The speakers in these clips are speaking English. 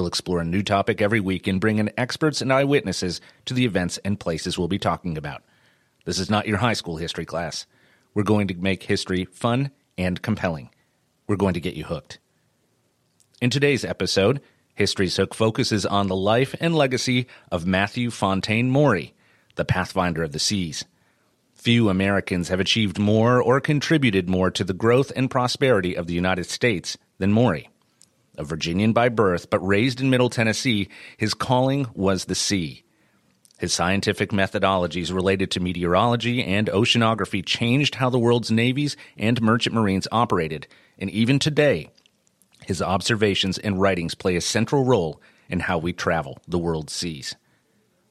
We'll explore a new topic every week and bring in experts and eyewitnesses to the events and places we'll be talking about. This is not your high school history class. We're going to make history fun and compelling. We're going to get you hooked. In today's episode, History's Hook focuses on the life and legacy of Matthew Fontaine Maury, the Pathfinder of the Seas. Few Americans have achieved more or contributed more to the growth and prosperity of the United States than Maury. A Virginian by birth, but raised in Middle Tennessee, his calling was the sea. His scientific methodologies related to meteorology and oceanography changed how the world's navies and merchant marines operated, and even today, his observations and writings play a central role in how we travel the world's seas.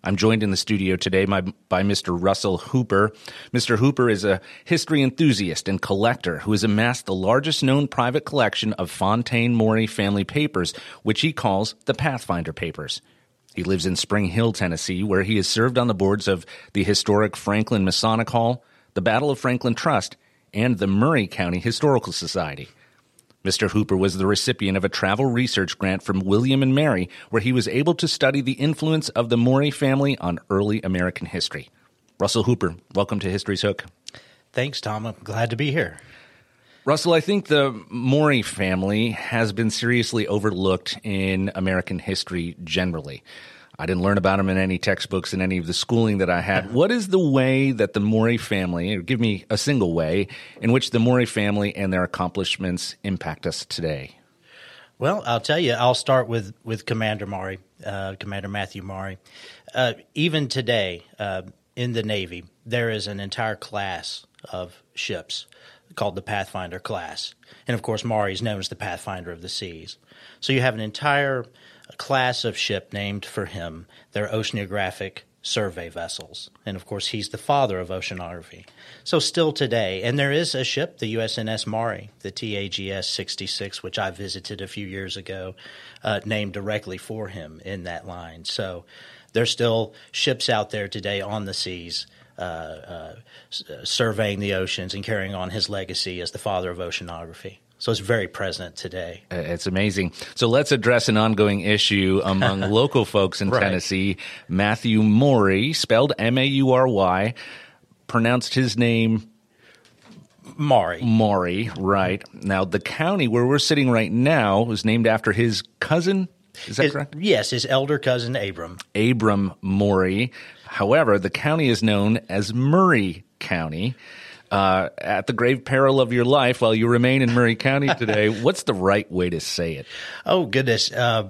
I'm joined in the studio today by, by, Mr. Russell Hooper. Mr. Hooper is a history enthusiast and collector who has amassed the largest known private collection of Fontaine Maury family papers, which he calls the Pathfinder Papers. He lives in Spring Hill, Tennessee, where he has served on the boards of the historic Franklin Masonic Hall, the Battle of Franklin Trust, and the Murray County Historical Society. Mr. Hooper was the recipient of a travel research grant from William and Mary, where he was able to study the influence of the Maury family on early American history. Russell Hooper, welcome to History's Hook. Thanks, Tom. I'm glad to be here. Russell, I think the Maury family has been seriously overlooked in American history generally. I didn't learn about them in any textbooks in any of the schooling that I had. What is the way that the Maury family, give me a single way, in which the Maury family and their accomplishments impact us today? Well, I'll tell you, I'll start with, with Commander Maury, uh, Commander Matthew Maury. Uh, even today, uh, in the Navy, there is an entire class of ships called the Pathfinder class. And of course, Maury is known as the Pathfinder of the Seas. So you have an entire a class of ship named for him. They're oceanographic survey vessels. And of course, he's the father of oceanography. So, still today, and there is a ship, the USNS Maury, the TAGS 66, which I visited a few years ago, uh, named directly for him in that line. So, there's still ships out there today on the seas. Uh, uh, surveying the oceans and carrying on his legacy as the father of oceanography. So it's very present today. Uh, it's amazing. So let's address an ongoing issue among local folks in right. Tennessee. Matthew Maury, spelled M A U R Y, pronounced his name Maury. Maury, right. Now, the county where we're sitting right now was named after his cousin. Is that his, correct? Yes, his elder cousin, Abram. Abram Maury. However, the county is known as Murray County uh, at the grave peril of your life while you remain in Murray County today, what's the right way to say it? Oh, goodness. Uh,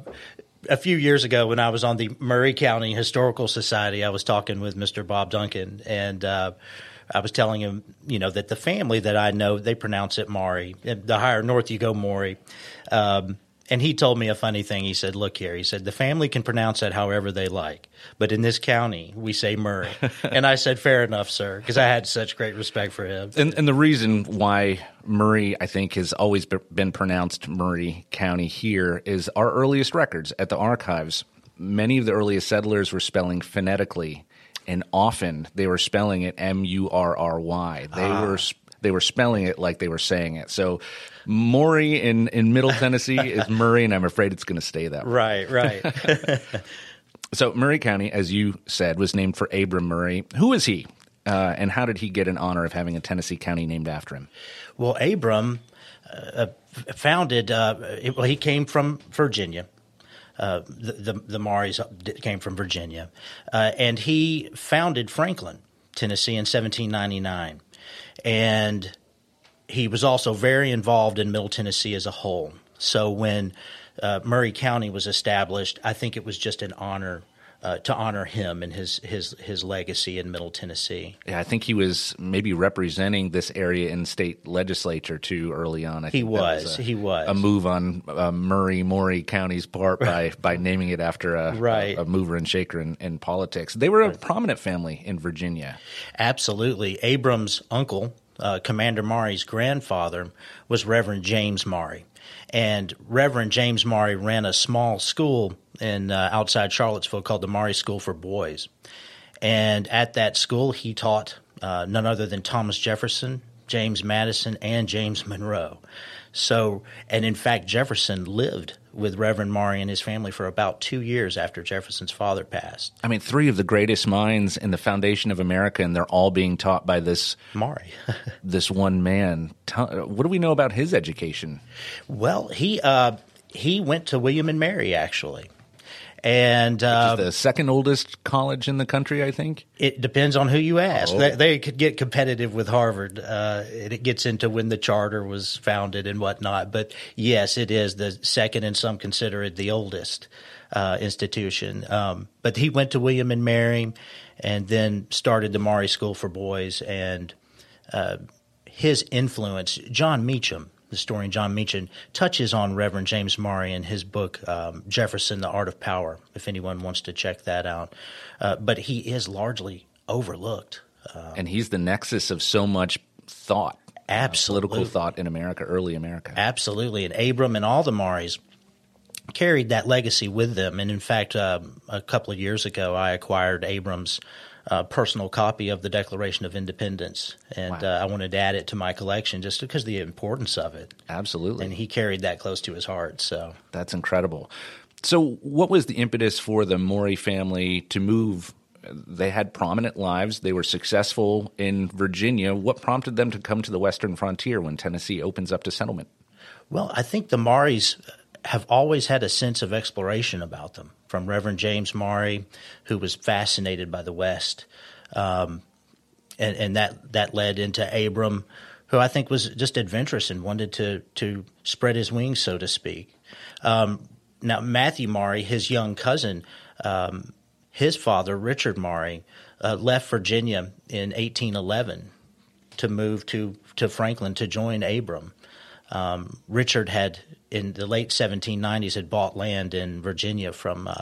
a few years ago, when I was on the Murray County Historical Society, I was talking with Mr. Bob Duncan, and uh, I was telling him, you know, that the family that I know, they pronounce it Maury. The higher north you go, Maury. Um, and he told me a funny thing. He said, "Look here," he said, "the family can pronounce that however they like, but in this county, we say Murray." and I said, "Fair enough, sir," because I had such great respect for him. And, and the reason why Murray, I think, has always been pronounced Murray County here is our earliest records at the archives. Many of the earliest settlers were spelling phonetically and often they were spelling it M U R R Y. They ah. were they were spelling it like they were saying it. So Maury in, in Middle Tennessee is Murray, and I'm afraid it's going to stay that way. Right, right. so Murray County, as you said, was named for Abram Murray. Who is he? Uh, and how did he get an honor of having a Tennessee county named after him? Well, Abram uh, founded, uh, well, he came from Virginia. Uh, the, the, the Maurys came from Virginia. Uh, and he founded Franklin, Tennessee in 1799 and he was also very involved in Middle Tennessee as a whole. So when uh, Maury County was established, I think it was just an honor uh, to honor him and his his his legacy in Middle Tennessee. Yeah, I think he was maybe representing this area in state legislature too early on. I he was, was a, he was a move on uh, Maury Maury County's part by by naming it after a right. a, a mover and shaker in, in, politics. They were a prominent family in Virginia. Absolutely, Abram's uncle. Uh, Commander Maury's grandfather was Reverend James Maury, and Reverend James Maury ran a small school in uh, outside Charlottesville called the Maury School for Boys. And at that school, he taught uh, none other than Thomas Jefferson, James Madison, and James Monroe. So, and in fact, Jefferson lived with Reverend Maury and his family for about two years after Jefferson's father passed. I mean, three of the greatest minds in the foundation of America, and they're all being taught by this Maury, this one man. What do we know about his education? Well, he uh, he went to William and Mary actually and uh, the second oldest college in the country, I think. It depends on who you ask. Oh. They, they, could get competitive with Harvard. Uh, it gets into when the charter was founded and whatnot. But yes, it is the second, and some consider it the oldest uh, institution. Um, but he went to William and Mary, and then started the Maury School for Boys, and uh, his influence, Jon Meacham historian Jon Meacham touches on Reverend James Maury in his book um, Jefferson: The Art of Power. If anyone wants to check that out, uh, but he is largely overlooked, uh, and he's the nexus of so much thought, absolutely. political thought in America, early America. Absolutely, and Abram and all the Maurys carried that legacy with them. And in fact, uh, a couple of years ago, I acquired Abram's uh, personal copy of the Declaration of Independence, and wow. uh, I wanted to add it to my collection just because of the importance of it. Absolutely, and he carried that close to his heart. So that's incredible. So, what was the impetus for the Maury family to move? They had prominent lives. They were successful in Virginia. What prompted them to come to the western frontier when Tennessee opens up to settlement? Well, I think the Maurys have always had a sense of exploration about them, from Reverend James Maury, who was fascinated by the West, um, and, and that that led into Abram, who I think was just adventurous and wanted to to spread his wings, so to speak. Um, now Matthew Maury, his young cousin, um, his father Richard Maury, uh, left Virginia in 1811 to move to to Franklin to join Abram. Um, Richard had in the late 1790s had bought land in Virginia from uh,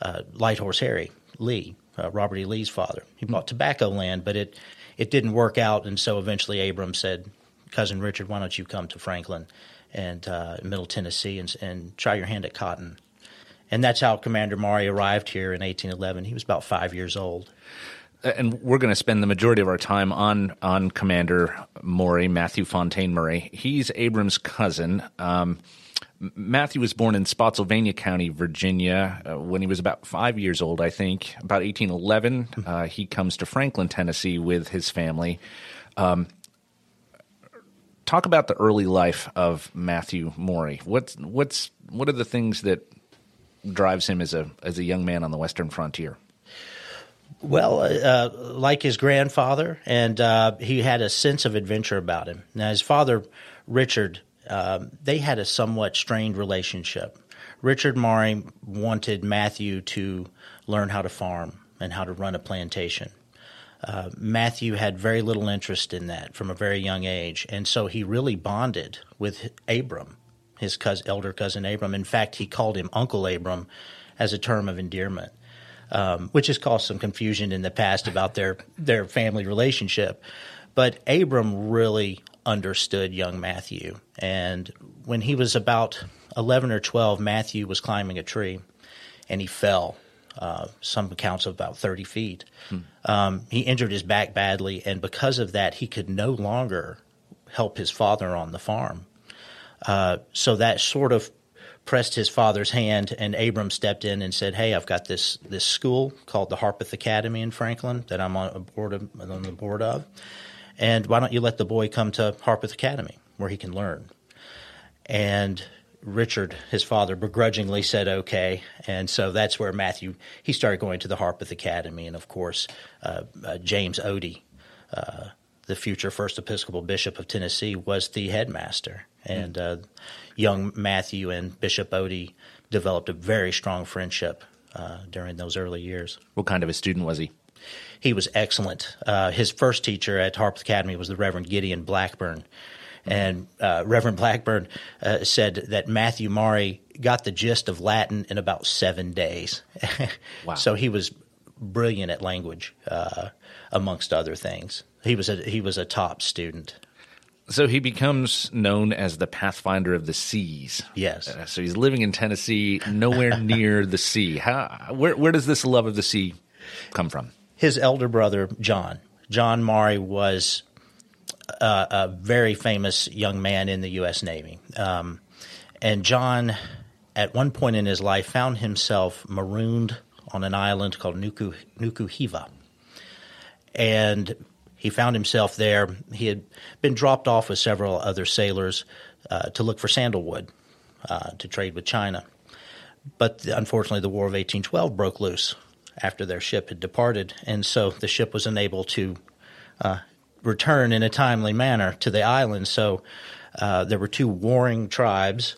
uh, Light Horse Harry Lee, uh, Robert E. Lee's father. He bought tobacco land, but it it didn't work out, and so eventually Abram said, "Cousin Richard, why don't you come to Franklin and uh, Middle Tennessee and, and try your hand at cotton?" And that's how Commander Maury arrived here in 1811. He was about five years old and we're going to spend the majority of our time on on Commander Maury, Matthew Fontaine Murray. He's Abram's cousin. Um, Matthew was born in Spotsylvania County, Virginia, uh, when he was about five years old, I think. About 1811, uh, he comes to Franklin, Tennessee, with his family. Um, talk about the early life of Matthew Maury. What's what's what are the things that drives him as a as a young man on the western frontier? Well, uh, like his grandfather, and uh, he had a sense of adventure about him. Now, his father, Richard, um, they had a somewhat strained relationship. Richard Maury wanted Matthew to learn how to farm and how to run a plantation. Uh, Matthew had very little interest in that from a very young age, and so he really bonded with Abram, his cousin, elder cousin Abram. In fact, he called him Uncle Abram as a term of endearment um, which has caused some confusion in the past about their their family relationship. But Abram really understood young Matthew, and when he was about eleven or twelve, Matthew was climbing a tree, and he fell. Uh, some accounts of about 30 feet. Hmm. Um, he injured his back badly, and because of that, he could no longer help his father on the farm. Uh, so that sort of pressed his father's hand, and Abram stepped in and said, "Hey, I've got this this school called the Harpeth Academy in Franklin that I'm on, board of, on the board of, and why don't you let the boy come to Harpeth Academy where he can learn?" And Richard, his father, begrudgingly said okay, and so that's where Matthew he started going to the Harpeth Academy, and of course uh, uh, James Otey, uh, the future first Episcopal Bishop of Tennessee, was the headmaster, and uh, young Matthew and Bishop Otey developed a very strong friendship uh, during those early years. What kind of a student was he? He was excellent. Uh, his first teacher at Harpeth Academy was the Reverend Gideon Blackburn. And uh, Reverend Blackburn uh, said that Matthew Maury got the gist of Latin in about seven days. Wow. so he was brilliant at language, uh, amongst other things. He was a he was a top student. So he becomes known as the Pathfinder of the Seas. Yes. Uh, so he's living in Tennessee, nowhere near the sea. How, where, where does this love of the sea come from? His elder brother John John Maury was a, a very famous young man in the U.S. Navy, um, and John, at one point in his life, found himself marooned on an island called Nuku Nukuhiva, and he found himself there. He had been dropped off with several other sailors uh, to look for sandalwood uh, to trade with China. But unfortunately, the War of 1812 broke loose after their ship had departed, and so the ship was unable to uh, return in a timely manner to the island. So uh, there were two warring tribes.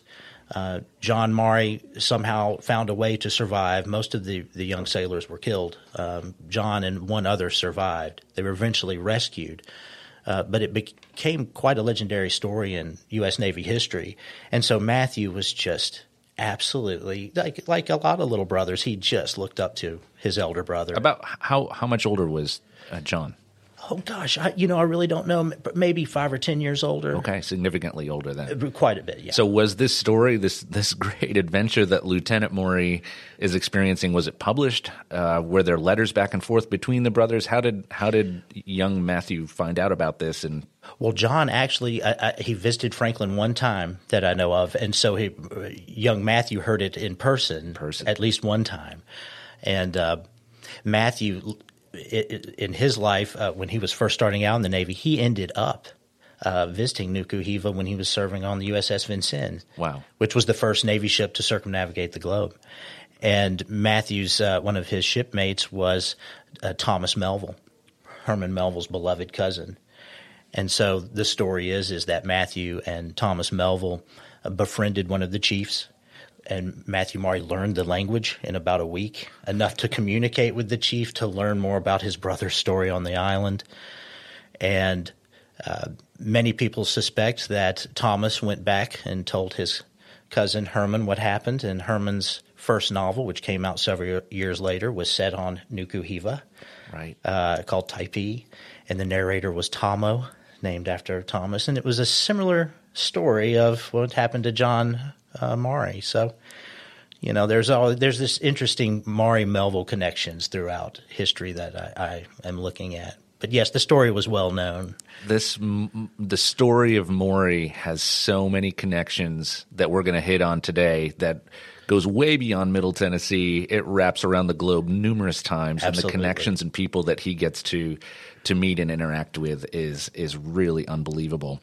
Uh, John Maury somehow found a way to survive. Most of the, the young sailors were killed. Um, John and one other survived. They were eventually rescued. Uh, but it became quite a legendary story in U.S. Navy history. And so Matthew was just absolutely like like a lot of little brothers. He just looked up to his elder brother. About how, how much older was uh, John? Oh gosh, I, you know, I really don't know. but Maybe five or ten years older. Okay, significantly older than. quite a bit. Yeah. So was this story, this this great adventure that Lieutenant Maury is experiencing, was it published? Uh, were there letters back and forth between the brothers? How did how did young Matthew find out about this? And Well, John actually I, I, he visited Franklin one time that I know of, and so he, young Matthew heard it in person, Person. at least one time, and uh, Matthew, in his life uh, when he was first starting out in the Navy, he ended up. Uh, visiting Nuku Hiva when he was serving on the USS Vincennes, Wow. which was the first Navy ship to circumnavigate the globe. And Matthew's uh, one of his shipmates was uh, Thomas Melville, Herman Melville's beloved cousin. And so the story is is that Matthew and Thomas Melville uh, befriended one of the chiefs, and Matthew Maury learned the language in about a week, enough to communicate with the chief to learn more about his brother's story on the island. And uh, many people suspect that Thomas went back and told his cousin Herman what happened. And Herman's first novel, which came out several years later, was set on Nuku Hiva right, uh, called Typee, and the narrator was Tommo, named after Thomas, and it was a similar story of what happened to John uh, Maury. So, you know, there's all there's this interesting Maury Melville connections throughout history that I, I am looking at. But yes, the story was well known. this m- the story of Maury has so many connections that we're going to hit on today that goes way beyond Middle Tennessee. It wraps around the globe numerous times, and the connections and people that he gets to to meet and interact with is is really unbelievable.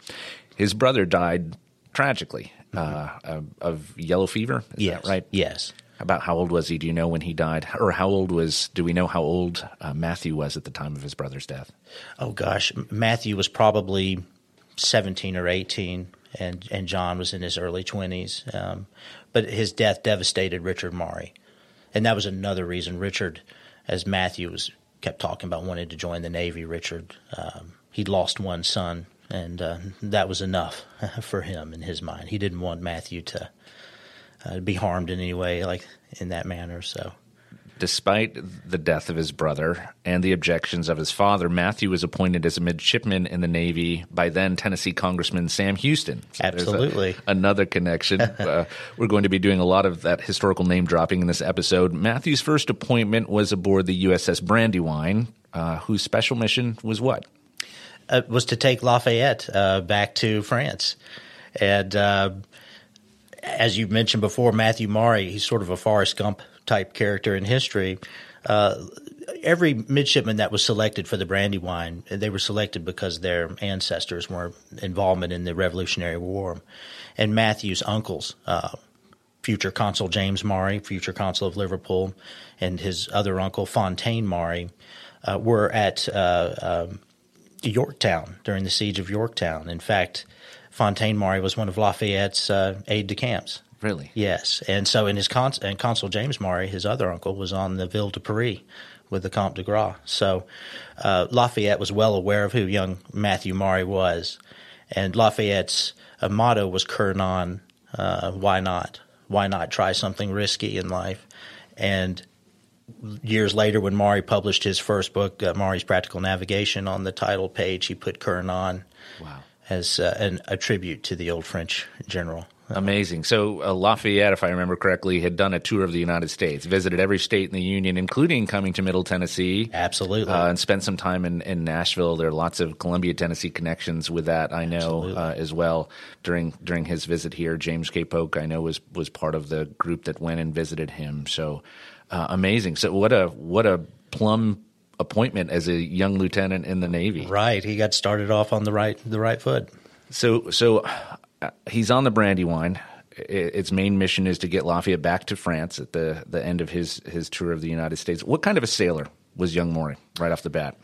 His brother died tragically uh, of, of yellow fever. Is yes, that right? Yes. About how old was he? Do you know when he died, or how old was? Do we know how old uh, Matthew was at the time of his brother's death? Oh gosh, Matthew was probably seventeen or eighteen, and and John was in his early twenties. Um, but his death devastated Richard Maury, and that was another reason Richard, as Matthew was kept talking about wanting to join the Navy. Richard, um, he'd lost one son, and uh, that was enough for him in his mind. He didn't want Matthew to uh, be harmed in any way, like in that manner. So. Despite the death of his brother and the objections of his father, Matthew was appointed as a midshipman in the Navy by then Tennessee Congressman Sam Houston. So there's a- Absolutely. another connection. uh, we're going to be doing a lot of that historical name dropping in this episode. Matthew's first appointment was aboard the USS Brandywine, uh, whose special mission was what? Uh, was to take Lafayette uh, back to France. And uh, as you mentioned before, Matthew Maury, he's sort of a Forrest Gump type character in history. Uh, every midshipman that was selected for the Brandywine, they were selected because their ancestors were involvement in the Revolutionary War. And Matthew's uncles, uh, future consul James Maury, future consul of Liverpool, and his other uncle Fontaine Maury, uh, were at um, Yorktown during the siege of Yorktown. In fact, Fontaine Maury was one of Lafayette's uh, aide de camps Really? Yes, and so in his cons- and Consul James Maury, his other uncle, was on the Ville de Paris with the Comte de Grasse. So uh, Lafayette was well aware of who young Matthew Maury was, and Lafayette's uh, motto was "Cur non," uh, why not? Why not try something risky in life? And years later, when Maury published his first book, uh, Maury's Practical Navigation, on the title page, he put "Cur non." Wow. As uh, an, a tribute to the old French general. Amazing. So uh, Lafayette, if I remember correctly, had done a tour of the United States, visited every state in the Union, including coming to Middle Tennessee. Absolutely. Uh, and spent some time in, in Nashville. There are lots of Columbia, Tennessee connections with that, I know, uh, as well. During during his visit here, James K. Polk, I know, was was part of the group that went and visited him. So uh, amazing. So what a what a plum appointment as a young lieutenant in the Navy. Right. He got started off on the right the right foot. So so uh, he's on the Brandywine. Its main mission is to get Lafayette back to France at the, the end of his, his tour of the United States. What kind of a sailor was young Maury right off the bat?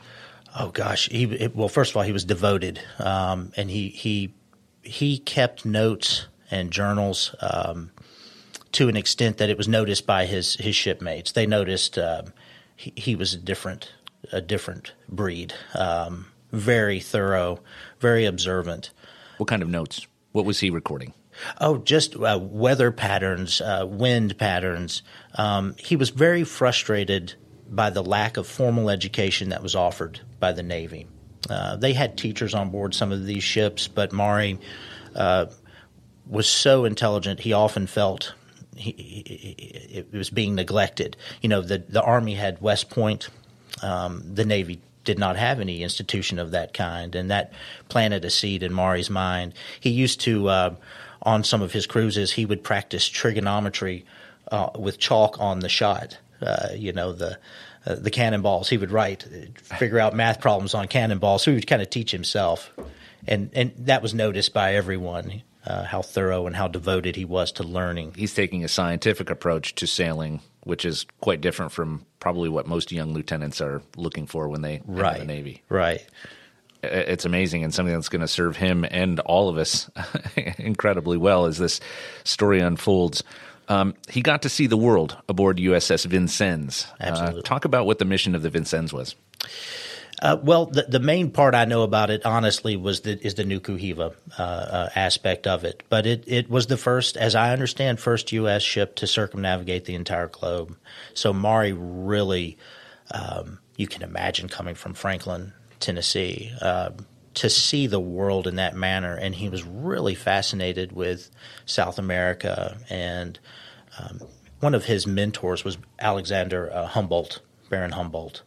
Oh gosh, he well first of all he was devoted, um, and he he he kept notes and journals um, to an extent that it was noticed by his his shipmates. They noticed um, he, he was a different a different breed, um, very thorough, very observant. What kind of notes? What was he recording? Oh, just uh, weather patterns, uh, wind patterns. Um, he was very frustrated by the lack of formal education that was offered by the Navy. Uh, they had teachers on board some of these ships, but Maury uh, was so intelligent, he often felt he, he, it was being neglected. You know, the, the Army had West Point, um, the Navy did not have any institution of that kind, and that planted a seed in Maury's mind. He used to, uh, on some of his cruises, he would practice trigonometry uh, with chalk on the shot. Uh, you know the uh, the cannonballs. He would write, figure out math problems on cannonballs. So he would kind of teach himself, and and that was noticed by everyone. Uh, how thorough and how devoted he was to learning. He's taking a scientific approach to sailing which is quite different from probably what most young lieutenants are looking for when they right. enter the Navy. Right. It's amazing and something that's going to serve him and all of us incredibly well as this story unfolds. Um, he got to see the world aboard USS Vincennes. Absolutely. Uh, talk about what the mission of the Vincennes was. Uh, well, the, the main part I know about it, honestly, was the is the Nuku Hiva uh, uh, aspect of it. But it, it was the first, as I understand, first U.S. ship to circumnavigate the entire globe. So Maury really, um, you can imagine coming from Franklin, Tennessee, uh, to see the world in that manner, and he was really fascinated with South America. And um, one of his mentors was Alexander uh, Humboldt, Baron Humboldt.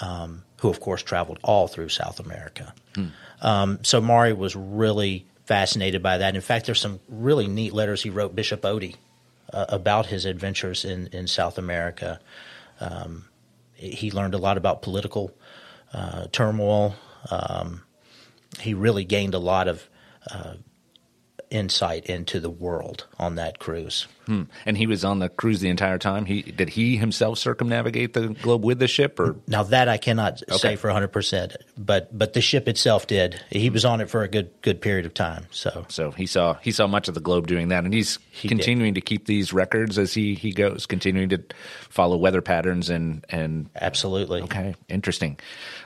Um, who of course traveled all through South America. Hmm. Um, so Maury was really fascinated by that. In fact, there's some really neat letters he wrote Bishop Otey uh, about his adventures in, in South America. Um, he learned a lot about political uh, turmoil. Um, he really gained a lot of uh, insight into the world on that cruise. Hmm. And he was on the cruise the entire time. He did he himself circumnavigate the globe with the ship, or now that I cannot okay. say for hundred percent, but but the ship itself did. He was on it for a good good period of time. So so he saw he saw much of the globe doing that, and he's he continuing did. to keep these records as he he goes, continuing to follow weather patterns and and absolutely okay, interesting.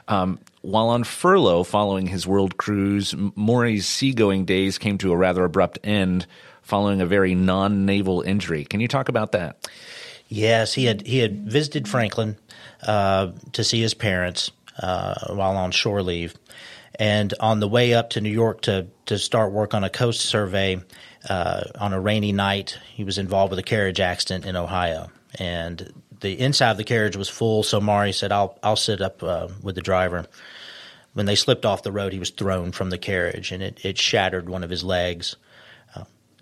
Um, while on furlough following his world cruise, Maury's seagoing days came to a rather abrupt end following a very non-naval injury. Can you talk about that? Yes, he had he had visited Franklin uh, to see his parents uh, while on shore leave, and on the way up to New York to to start work on a coast survey uh, on a rainy night, he was involved with a carriage accident in Ohio, and the inside of the carriage was full. So Maury said, "I'll I'll sit up uh, with the driver." When they slipped off the road, he was thrown from the carriage, and it, it shattered one of his legs.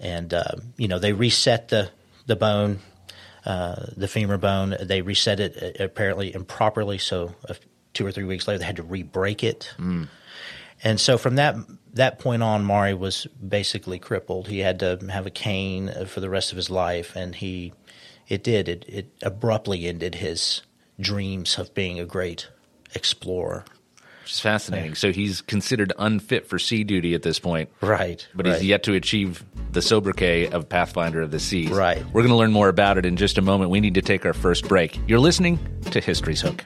Uh, and uh, you know they reset the the bone, uh, the femur bone. They reset it uh, apparently improperly. So two or three weeks later, they had to re-break it. Mm. And so from that that point on, Maury was basically crippled. He had to have a cane for the rest of his life, and he it did it, it abruptly ended his dreams of being a great explorer. Which is fascinating. So he's considered unfit for sea duty at this point. Right. But right. he's yet to achieve the sobriquet of Pathfinder of the Seas. Right. We're going to learn more about it in just a moment. We need to take our first break. You're listening to History's Hook.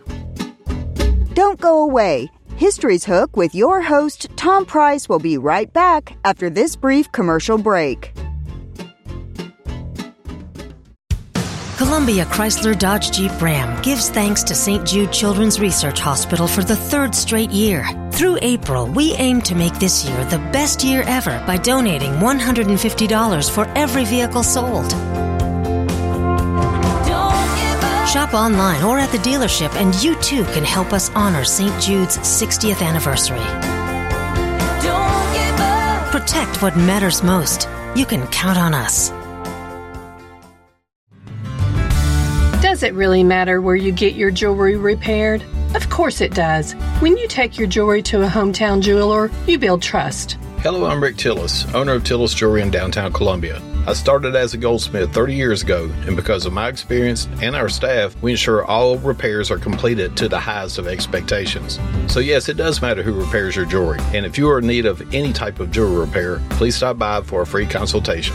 Don't go away. History's Hook with your host, Tom Price, will be right back after this brief commercial break. Columbia Chrysler Dodge Jeep Ram gives thanks to St. Jude Children's Research Hospital for the third straight year. Through April, we aim to make this year the best year ever by donating $150 for every vehicle sold. Shop online or at the dealership, and you too can help us honor St. Jude's 60th anniversary. Protect what matters most. You can count on us. It really matter where you get your jewelry repaired? Of course it does. When you take your jewelry to a hometown jeweler, you build trust. Hello, I'm Rick Tillis, owner of Tillis Jewelry in downtown Columbia. I started as a goldsmith 30 years ago, and because of my experience and our staff, we ensure all repairs are completed to the highest of expectations. So, yes, it does matter who repairs your jewelry, and if you are in need of any type of jewelry repair, please stop by for a free consultation.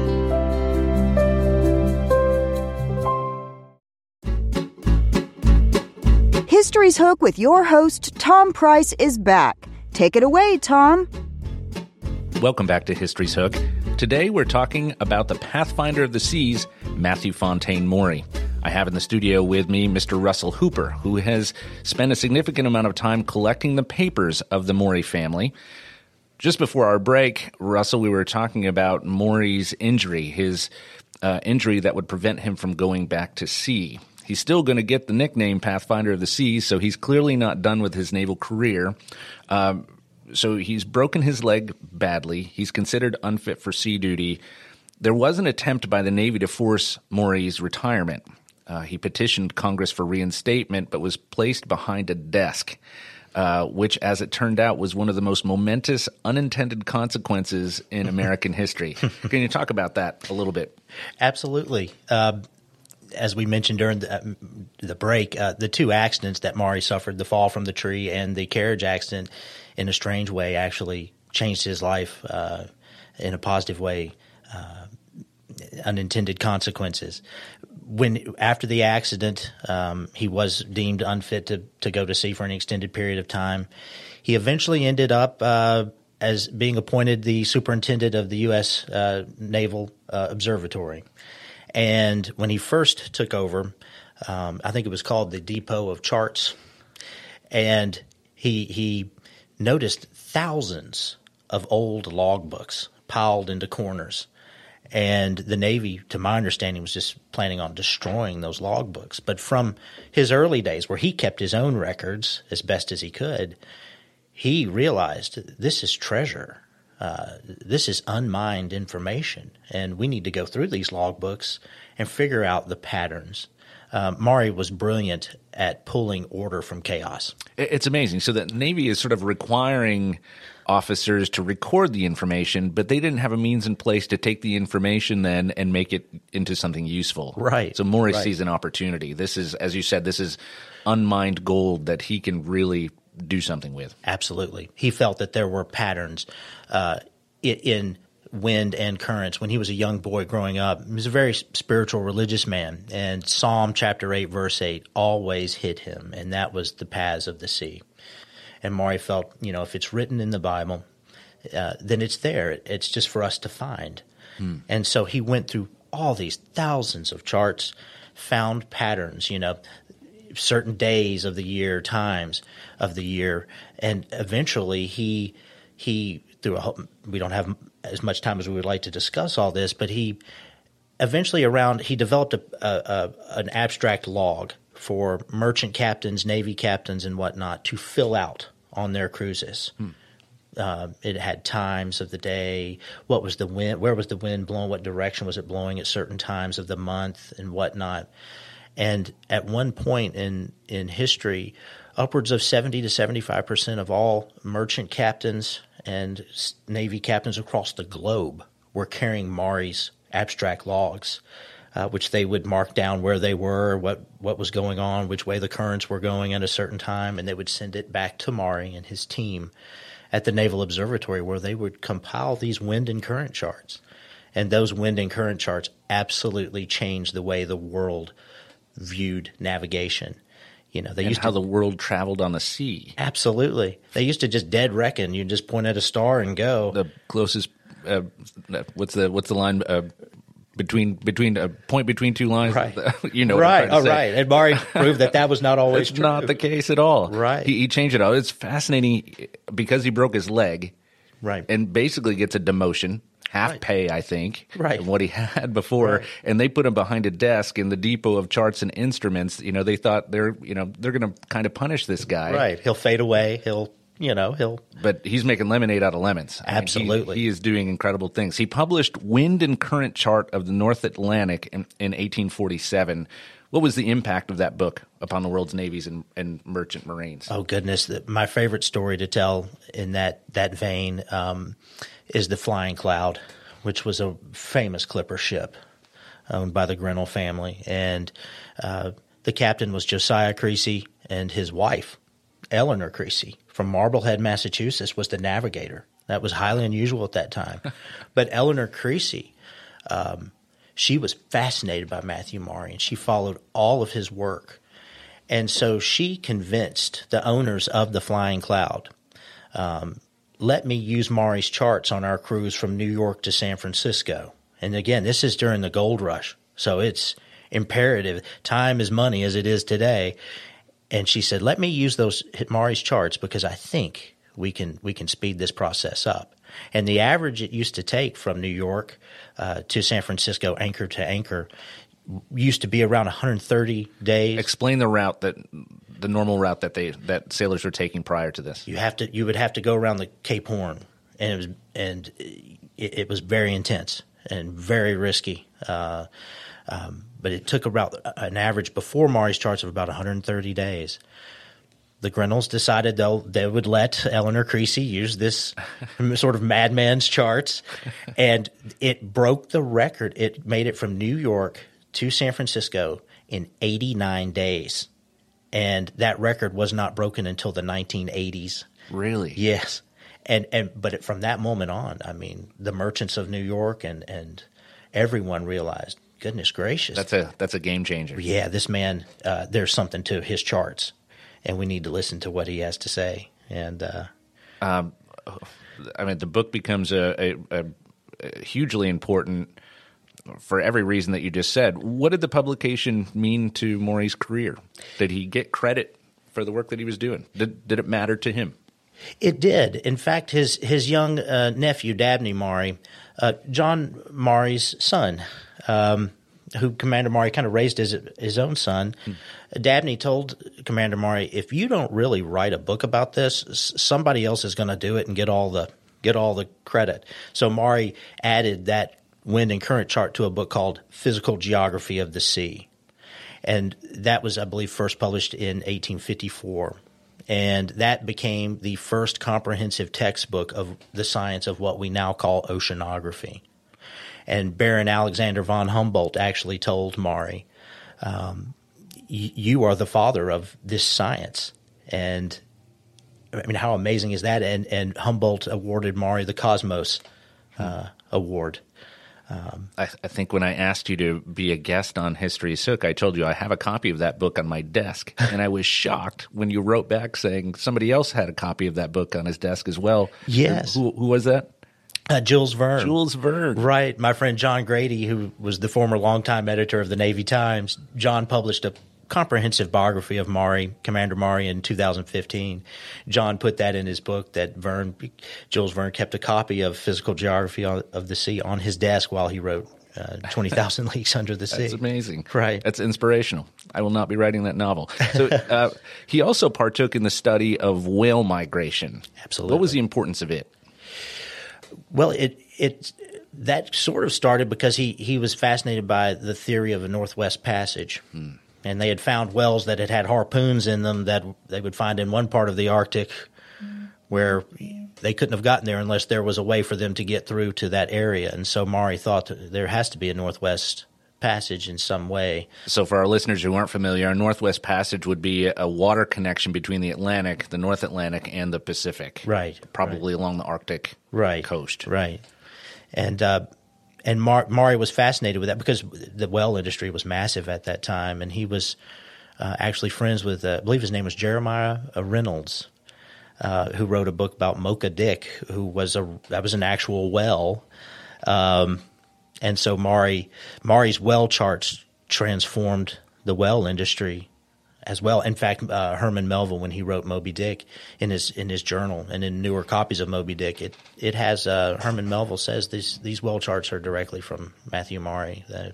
History's Hook with your host, Tom Price, is back. Take it away, Tom. Welcome back to History's Hook. Today we're talking about the Pathfinder of the Seas, Matthew Fontaine Maury. I have in the studio with me Mr. Russell Hooper, who has spent a significant amount of time collecting the papers of the Maury family. Just before our break, Russell, we were talking about Maury's injury, his uh, injury that would prevent him from going back to sea. He's still going to get the nickname Pathfinder of the Seas, so he's clearly not done with his naval career. Um, so he's broken his leg badly. He's considered unfit for sea duty. There was an attempt by the Navy to force Maury's retirement. Uh, he petitioned Congress for reinstatement, but was placed behind a desk, uh, which, as it turned out, was one of the most momentous unintended consequences in American history. Can you talk about that a little bit? Absolutely. Uh, as we mentioned during the, uh, the break, uh, the two accidents that Maury suffered, the fall from the tree and the carriage accident, in a strange way, actually changed his life uh, in a positive way. Uh, unintended consequences. When after the accident, um, he was deemed unfit to, to go to sea for an extended period of time. He eventually ended up uh, as being appointed the superintendent of the U.S. Naval Observatory. And when he first took over, um, I think it was called the Depot of Charts, and he he noticed thousands of old logbooks piled into corners. And the Navy, to my understanding, was just planning on destroying those logbooks. But from his early days, where he kept his own records as best as he could, he realized this is treasure. Uh, this is unmined information, and we need to go through these logbooks and figure out the patterns uh, Maury was brilliant at pulling order from chaos. It's amazing. So the Navy is sort of requiring officers to record the information, but they didn't have a means in place to take the information then and make it into something useful. Right. So Maury right. sees an opportunity. This is, as you said, this is unmined gold that he can really do something with. Absolutely. He felt that there were patterns uh, in wind and currents when he was a young boy growing up. He was a very spiritual, religious man, and Psalm chapter 8, verse 8 always hit him, and that was the paths of the sea. And Maury felt, you know, if it's written in the Bible, uh, then it's there. It's just for us to find. Hmm. And so he went through all these thousands of charts, found patterns, you know, certain days of the year, times of the year, and eventually he he through a we don't have as much time as we would like to discuss all this, but he eventually around he developed a, a, a an abstract log for merchant captains, navy captains, and whatnot to fill out on their cruises. Hmm. Uh, it had times of the day, what was the wind, where was the wind blowing, what direction was it blowing at certain times of the month, and whatnot. And at one point in in history, upwards of seventy to seventy five percent of all merchant captains and navy captains across the globe were carrying Maury's abstract logs uh, which they would mark down where they were, what what was going on, which way the currents were going at a certain time, and they would send it back to Maury and his team at the Naval Observatory, where they would compile these wind and current charts. And those wind and current charts absolutely changed the way the world viewed navigation. You know, they and used how to, the world traveled on the sea. Absolutely, they used to just dead reckon. You just point at a star and go. The closest, uh, what's the what's the line? Uh, between between a point between two lines. Right. you know. Right. All right. And Maury proved that that was not always it's true. not the case at all. Right. He, he changed it all. It's fascinating because he broke his leg. Right. And basically gets a demotion. Half Right. pay, I think, Right. than what he had before, Right. and they put him behind a desk in the depot of charts and instruments. You know, they thought they're, you know, they're going to kind of punish this guy, Right. He'll fade away. He'll, you know, he'll. but he's making lemonade out of lemons. I mean, he- Absolutely. he, is doing incredible things. He published Wind and Current Chart of the North Atlantic in, in 1847. What was the impact of that book upon the world's navies and, and merchant marines? Oh goodness! The, my favorite story to tell in that that vein um, is the Flying Cloud, which was a famous clipper ship owned by the Grinnell family, and uh, the captain was Josiah Creesy, and his wife, Eleanor Creesy, from Marblehead, Massachusetts, was the navigator. That was highly unusual at that time. but Eleanor Creesy, um, she was fascinated by Matthew Maury, and she followed all of his work. And so she convinced the owners of the Flying Cloud, um, let me use Maury's charts on our cruise from New York to San Francisco. And again, this is during the gold rush. So it's imperative. Time is money as it is today. And she said, let me use those Maury's charts because I think we can, we can speed this process up. And the average it used to take from New York uh, to San Francisco, anchor to anchor, used to be around 130 days. Explain the route that the normal route that they that sailors were taking prior to this. you have to you would have to go around the Cape Horn, and it was and it, it was very intense and very risky. Uh, um, but it took about an average before Maury's charts of about 130 days. The Grinnells decided they'll they would let Eleanor Creesy use this sort of madman's charts, and it broke the record. It made it from New York to San Francisco in 89 days, and that record was not broken until the 1980s. Really? Yes, and and but it, from that moment on, I mean, the merchants of New York and and everyone realized, goodness gracious, That's a that's a game changer. yeah, this man, uh, there's something to his charts, and we need to listen to what he has to say. And uh, I mean, the book becomes a, a, a, a hugely important for every reason that you just said. What did the publication mean to Maury's career? Did he get credit for the work that he was doing? Did did it matter to him? It did. In fact, his his young uh, nephew Dabney Maury, uh, John Maury's son, um, who Commander Maury kind of raised as his own son, hmm. Dabney told Commander Maury, "If you don't really write a book about this, somebody else is going to do it and get all the get all the credit." So Maury added that wind and current chart to a book called Physical Geography of the Sea. and that was, I believe, first published in 1854. And that became the first comprehensive textbook of the science of what we now call oceanography. And Baron Alexander von Humboldt actually told Maury, um, "You are the father of this science." And I mean, how amazing is that? And and Humboldt awarded Maury the Cosmos uh, Award. Um, I, I, think when I asked you to be a guest on History Hook, I told you I have a copy of that book on my desk, and I was shocked when you wrote back saying somebody else had a copy of that book on his desk as well. Yes, who, who was that? Uh, Jules Verne. Jules Verne. Right. My friend John Grady, who was the former longtime editor of the Navy Times, John published a comprehensive biography of Maury, Commander Maury, in 2015. John put that in his book that Verne, Jules Verne, kept a copy of Physical Geography of the Sea on his desk while he wrote uh, 20,000 Leagues Under the Sea. That's amazing. Right. That's inspirational. I will not be writing that novel. So uh, he also partook in the study of whale migration. Absolutely. What was the importance of it? Well, it it that sort of started because he, he was fascinated by the theory of a Northwest Passage. Hmm and they had found wells that had had harpoons in them that they would find in one part of the Arctic where they couldn't have gotten there unless there was a way for them to get through to that area. And so Maury thought there has to be a Northwest Passage in some way. So, for our listeners who aren't familiar, a Northwest Passage would be a water connection between the Atlantic, the North Atlantic, and the Pacific. Right. Probably right. along the Arctic right. coast. Right. And uh, and Mar- Maury was fascinated with that because the well industry was massive at that time, and he was uh, actually friends with, uh, I believe his name was Jeremiah uh, Reynolds, uh, who wrote a book about Mocha Dick, who was a that was an actual well, um, and so Maury Maury's well charts transformed the well industry as well. In fact, uh, Herman Melville, when he wrote Moby Dick in his in his journal and in newer copies of Moby Dick, it it has uh, Herman Melville says these these well charts are directly from Matthew Maury, The,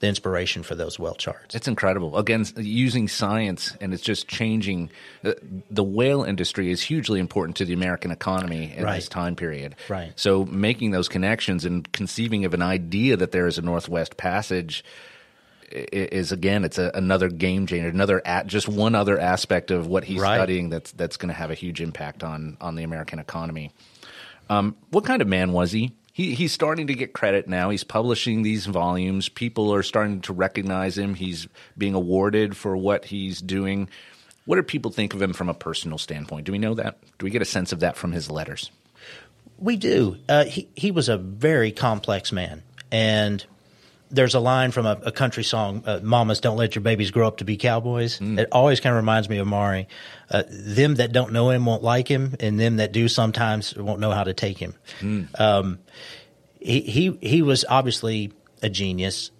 the inspiration for those well charts. It's incredible. Again, using science and it's just changing. The, the whale industry is hugely important to the American economy in right. this time period. Right. So making those connections and conceiving of an idea that there is a Northwest Passage is again it's a, another game changer another at, just one other aspect of what he's right. studying that's that's going to have a huge impact on on the American economy um, what kind of man was he he he's starting to get credit now. He's publishing these volumes. People are starting to recognize him. He's being awarded for what he's doing. What do people think of him from a personal standpoint? Do we know that? Do we get a sense of that from his letters? We do. Uh, he he was a very complex man. And there's a line from a, a country song, uh, "Mamas, don't let your babies grow up to be cowboys." Mm. It always kind of reminds me of Maury. Uh, them that don't know him won't like him, and them that do sometimes won't know how to take him. Mm. Um, he, he he was obviously a genius.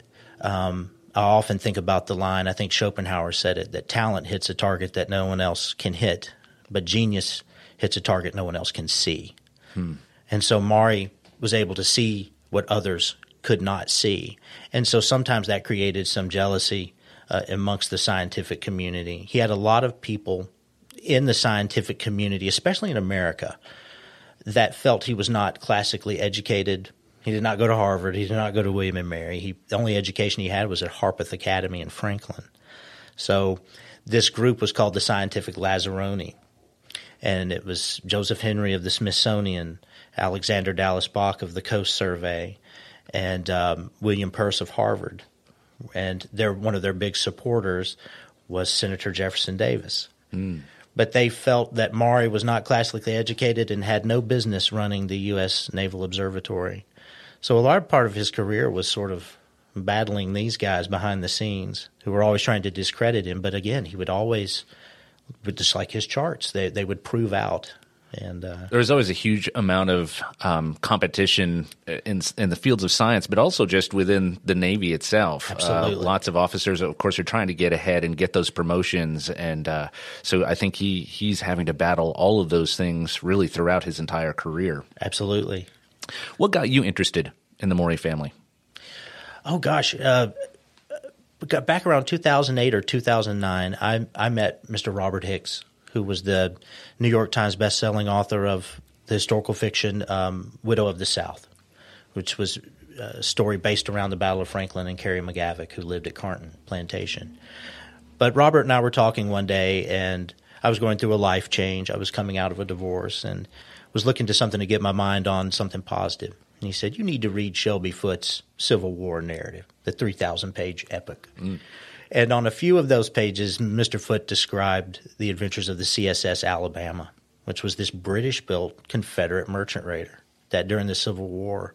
Um, I often think about the line. I think Schopenhauer said it that talent hits a target that no one else can hit, but genius hits a target no one else can see. Hmm. And so Maury was able to see what others could not see. And so sometimes that created some jealousy uh, amongst the scientific community. He had a lot of people in the scientific community, especially in America, that felt he was not classically educated. He did not go to Harvard. He did not go to William and Mary. He, the only education he had was at Harpeth Academy in Franklin. So this group was called the Scientific Lazzaroni. And it was Joseph Henry of the Smithsonian, Alexander Dallas Bache of the Coast Survey, and um, William Peirce of Harvard. And their one of their big supporters was Senator Jefferson Davis. Mm. But they felt that Maury was not classically educated and had no business running the U.S. Naval Observatory. So a large part of his career was sort of battling these guys behind the scenes who were always trying to discredit him. But again, he would always, just like his charts, they, they would prove out and uh, there's always a huge amount of um, competition in in the fields of science, but also just within the Navy itself. Absolutely, uh, lots of officers, of course, are trying to get ahead and get those promotions, and uh, so I think he he's having to battle all of those things really throughout his entire career. Absolutely. What got you interested in the Maury family? Oh gosh. Uh, back around 2008 or 2009, I, I met Mr. Robert Hicks, who was the New York Times best-selling author of the historical fiction um, "Widow of the South," which was a story based around the Battle of Franklin and Carrie McGavock, who lived at Carnton Plantation. But Robert and I were talking one day, and I was going through a life change. I was coming out of a divorce and was looking to something to get my mind on something positive. And he said, You need to read Shelby Foote's Civil War narrative, the 3,000 page epic. Mm. And on a few of those pages, Mr. Foote described the adventures of the CSS Alabama, which was this British built Confederate merchant raider that during the Civil War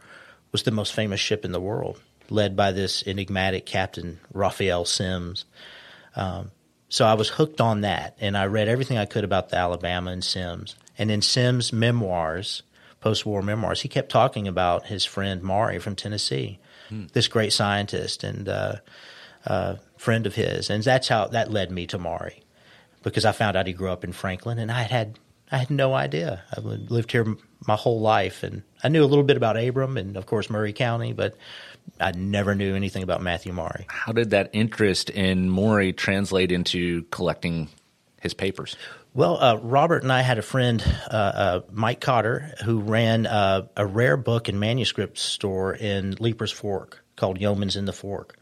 was the most famous ship in the world, led by this enigmatic Captain Raphael Semmes. Um, so I was hooked on that, and I read everything I could about the Alabama and Semmes. And in Semmes' memoirs, post-war memoirs, he kept talking about his friend Maury from Tennessee, hmm. this great scientist and uh, uh, friend of his, and that's how that led me to Maury, because I found out he grew up in Franklin, and I had I had no idea. I lived here my whole life, and I knew a little bit about Abram and, of course, Maury County, but I never knew anything about Matthew Maury. How did that interest in Maury translate into collecting his papers? Well, uh, Robert and I had a friend, uh, uh, Mike Cotter, who ran uh, a rare book and manuscript store in Leiper's Fork called Yeoman's in the Fork.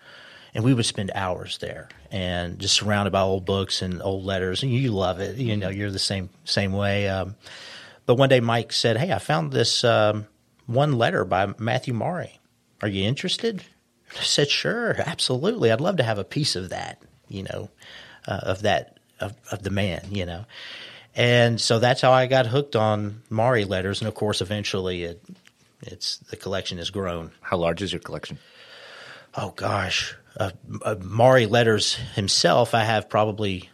And we would spend hours there and just surrounded by old books and old letters. And you love it. You know, you're the same same way. Um, but one day Mike said, Hey, I found this um, one letter by Matthew Maury. Are you interested? I said, Sure, absolutely. I'd love to have a piece of that, you know, uh, of that, of, of the man, you know. And so that's how I got hooked on Maury letters. And of course, eventually it, it's the collection has grown. How large is your collection? Oh gosh, uh, uh, Maury letters himself, I have probably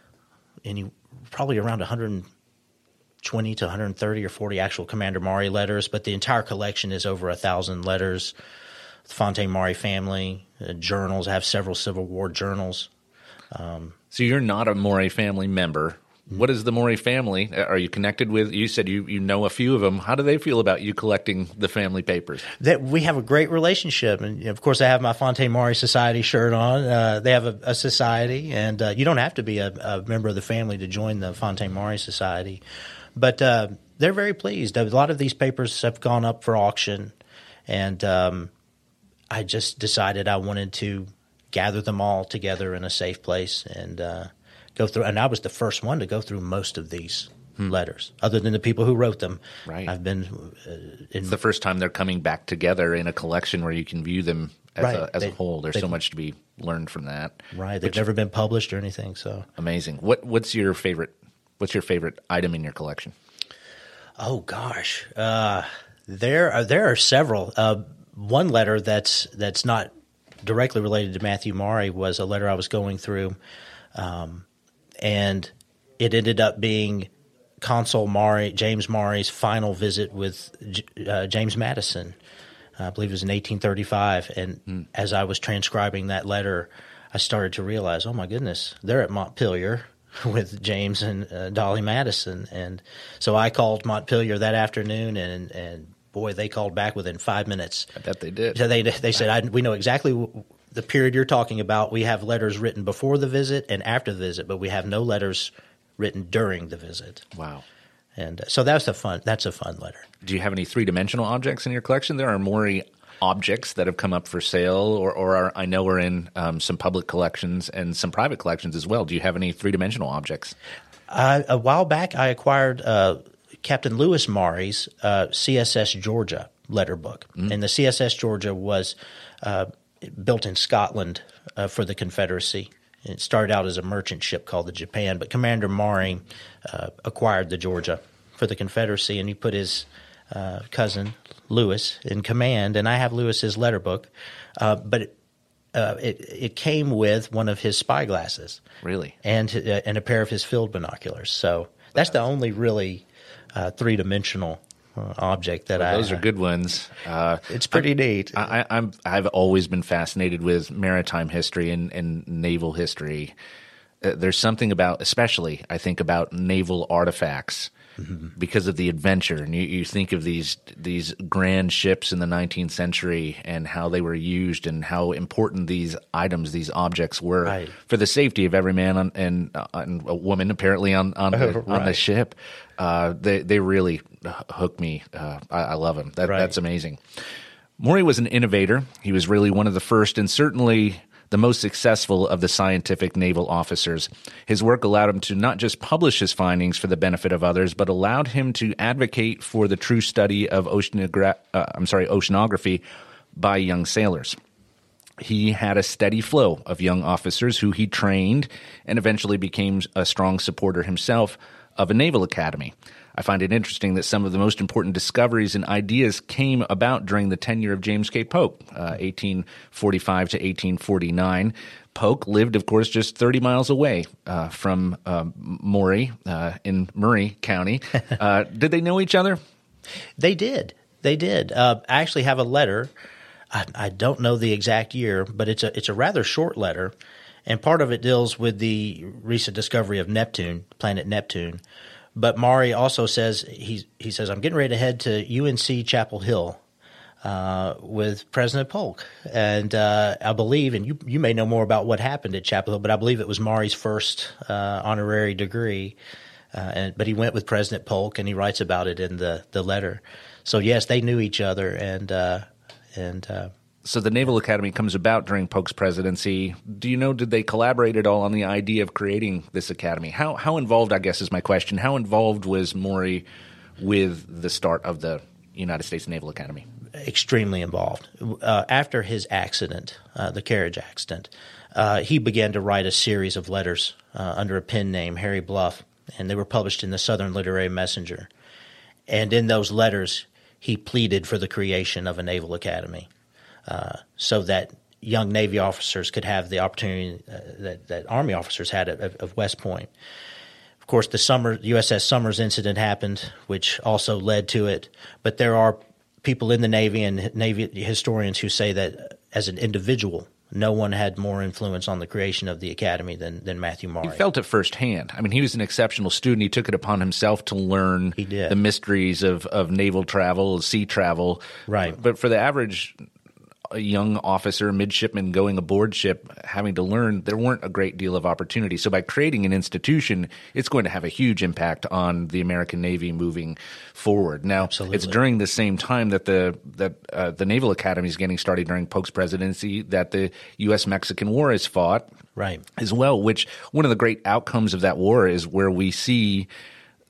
any probably around 120 to 130 or 40 actual Commander Maury letters, but the entire collection is over a thousand letters. The Fontaine Maury family uh, journals. I have several Civil War journals. Um, so you're not a Maury family member. What is the Maury family? Are you connected with? You said you, you know a few of them. How do they feel about you collecting the family papers? That we have a great relationship, and of course, I have my Fontaine Maury Society shirt on. Uh, they have a, a society, and uh, you don't have to be a, a, member of the family to join the Fontaine Maury Society. But uh, they're very pleased. A lot of these papers have gone up for auction, and um, I just decided I wanted to gather them all together in a safe place and uh, go through. And I was the first one to go through most of these hmm. letters, other than the people who wrote them. Right. I've been. Uh, in, it's the first time they're coming back together in a collection where you can view them as, right. a, as they, a whole. There's so much to be learned from that. Right. They've never been published or anything. So amazing. What What's your favorite What's your favorite item in your collection? Oh gosh, uh, there are there are several. Uh, one letter that's that's not directly related to Matthew Maury was a letter I was going through, um, and it ended up being Consul Maury James Maury's final visit with uh, James Madison. I believe it was in 1835, and mm. as I was transcribing that letter, I started to realize, oh my goodness, they're at Montpelier with James and uh, Dolley Madison, and so I called Montpelier that afternoon, and and boy, they called back within five minutes. I bet they did. So they they said, "We know exactly the period you're talking about. We have letters written before the visit and after the visit, but we have no letters written during the visit." Wow. And uh, so that's a fun. That's a fun letter. Do you have any three dimensional objects in your collection? There are Maury objects that have come up for sale, or, or are, I know are in um, some public collections and some private collections as well. Do you have any three dimensional objects? Uh, a while back, I acquired uh, Captain Lewis Maury's uh, CSS Georgia letter book, mm and the CSS Georgia was uh, built in Scotland uh, for the Confederacy. It started out as a merchant ship called the Japan, but Commander Maury uh, acquired the Georgia for the Confederacy, and he put his cousin Lewis in command, and I have Lewis's letter book, uh, but it, uh, it, it came with one of his spy glasses, really, and uh, and a pair of his field binoculars. So that's the only really uh, three dimensional uh, object that well, I. Those are good ones. Uh, it's pretty I'm, neat. I, I'm I've always been fascinated with maritime history and, and naval history. there's something about, especially I think about naval artifacts mm-hmm. because of the adventure. And you, you think of these these grand ships in the 19th century and how they were used and how important these items, these objects were right. for the safety of every man on, and, uh, and a woman apparently on on the, right. on the ship. Uh, they they really hook me. Uh, I, I, love them. That, right. That's amazing. Maury was an innovator. He was really one of the first and certainly the most successful of the scientific naval officers. His work allowed him to not just publish his findings for the benefit of others, but allowed him to advocate for the true study of oceanogra- uh, I'm sorry, oceanography by young sailors. He had a steady flow of young officers who he trained and eventually became a strong supporter himself of a naval academy. I find it interesting that some of the most important discoveries and ideas came about during the tenure of James K. Polk, uh, 1845 to 1849. Polk lived, of course, just 30 miles away uh, from uh, Maury uh, in Maury County. Uh, did they know each other? They did. They did. Uh, I actually have a letter. I, I don't know the exact year, but it's a it's a rather short letter, and part of it deals with the recent discovery of Neptune, planet Neptune. But Maury also says he he says I'm getting ready to head to UNC Chapel Hill uh, with President Polk, and uh, I believe, and you you may know more about what happened at Chapel Hill, but I believe it was Maury's first uh, honorary degree. Uh, and, but he went with President Polk, and he writes about it in the, the letter. So yes, they knew each other, and uh, and uh, so the Naval Academy comes about during Polk's presidency. Do you know did they collaborate at all on the idea of creating this academy? How how involved, I guess, is my question. How involved was Maury with the start of the United States Naval Academy? Extremely involved. Uh, after his accident, uh, the carriage accident, uh, he began to write a series of letters uh, under a pen name, Harry Bluff, and they were published in the Southern Literary Messenger. And in those letters, he pleaded for the creation of a naval academy uh, so that young Navy officers could have the opportunity uh, that, that Army officers had at, of West Point. Of course, the summer USS Somers incident happened, which also led to it. But there are people in the Navy and Navy historians who say that as an individual, no one had more influence on the creation of the academy than, than Matthew Maury. He felt it firsthand. I mean, he was an exceptional student. He took it upon himself to learn the mysteries of, of naval travel, sea travel. Right. But for the average a young officer, midshipman going aboard ship, having to learn, there weren't a great deal of opportunity. So by creating an institution, it's going to have a huge impact on the American Navy moving forward. Now, Absolutely. it's during the same time that the that uh, the Naval Academy is getting started during Polk's presidency that the U.S. Mexican War is fought, right? As well, which one of the great outcomes of that war is where we see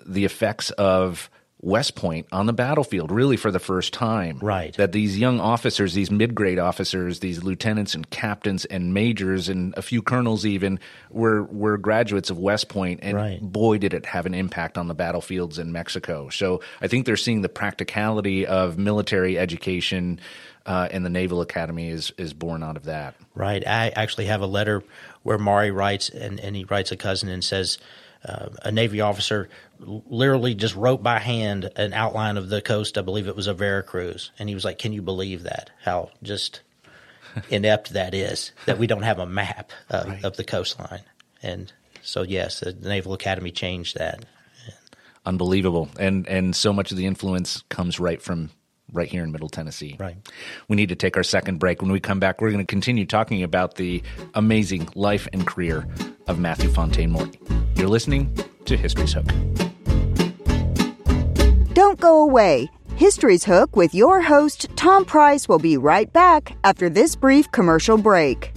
the effects of West Point on the battlefield, really for the first time. Right. That these young officers, these mid grade officers, these lieutenants and captains and majors and a few colonels even were were graduates of West Point, and right. boy did it have an impact on the battlefields in Mexico. So I think they're seeing the practicality of military education. Uh, and the Naval Academy is is born out of that. Right. I actually have a letter where Maury writes, and, and he writes a cousin and says, uh, a Navy officer literally just wrote by hand an outline of the coast. I believe it was of Veracruz, and he was like, "Can you believe that? How just inept that is that we don't have a map of, right. of the coastline." And so, yes, the Naval Academy changed that. Unbelievable, and and so much of the influence comes right from right here in Middle Tennessee. Right. We need to take our second break. When we come back, we're going to continue talking about the amazing life and career of Matthew Fontaine Maury. You're listening to History's Hook. Don't go away. History's Hook with your host, Tom Price, will be right back after this brief commercial break.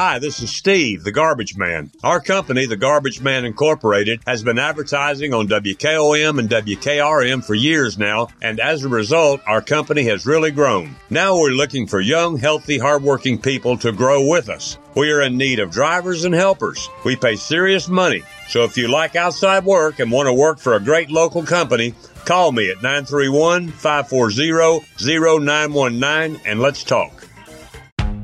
Hi, this is Steve, the Garbage Man. Our company, the Garbage Man Incorporated, has been advertising on WKOM and WKRM for years now, and as a result, our company has really grown. Now we're looking for young, healthy, hardworking people to grow with us. We are in need of drivers and helpers. We pay serious money. So if you like outside work and want to work for a great local company, call me at 931 540 0919 and let's talk.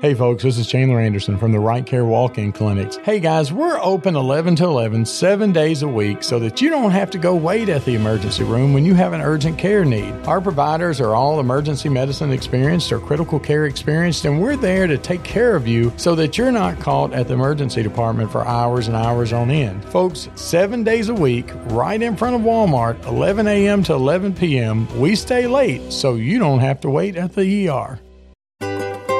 Hey folks, this is Chandler Anderson from the Right Care Walk-In Clinics. Hey guys, we're open 11 to 11, 7 days a week so that you don't have to go wait at the emergency room when you have an urgent care need. Our providers are all emergency medicine experienced or critical care experienced and we're there to take care of you so that you're not caught at the emergency department for hours and hours on end. Folks, 7 days a week right in front of Walmart, 11 a.m. to 11 p.m. We stay late so you don't have to wait at the ER.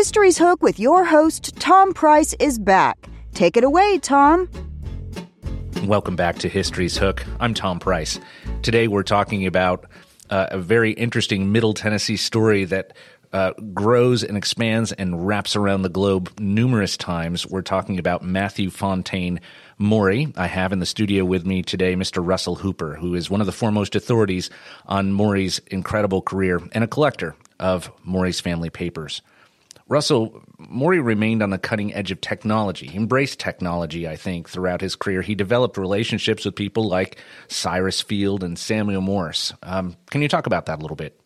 History's Hook with your host, Tom Price, is back. Take it away, Tom. Welcome back to History's Hook. I'm Tom Price. Today we're talking about uh, a very interesting Middle Tennessee story that uh, grows and expands and wraps around the globe numerous times. We're talking about Matthew Fontaine Maury. I have in the studio with me today Mr. Russell Hooper, who is one of the foremost authorities on Maury's incredible career and a collector of Maury's family papers. Russell, Maury remained on the cutting edge of technology. He embraced technology, I think, throughout his career. He developed relationships with people like Cyrus Field and Samuel Morse. Um, can you talk about that a little bit?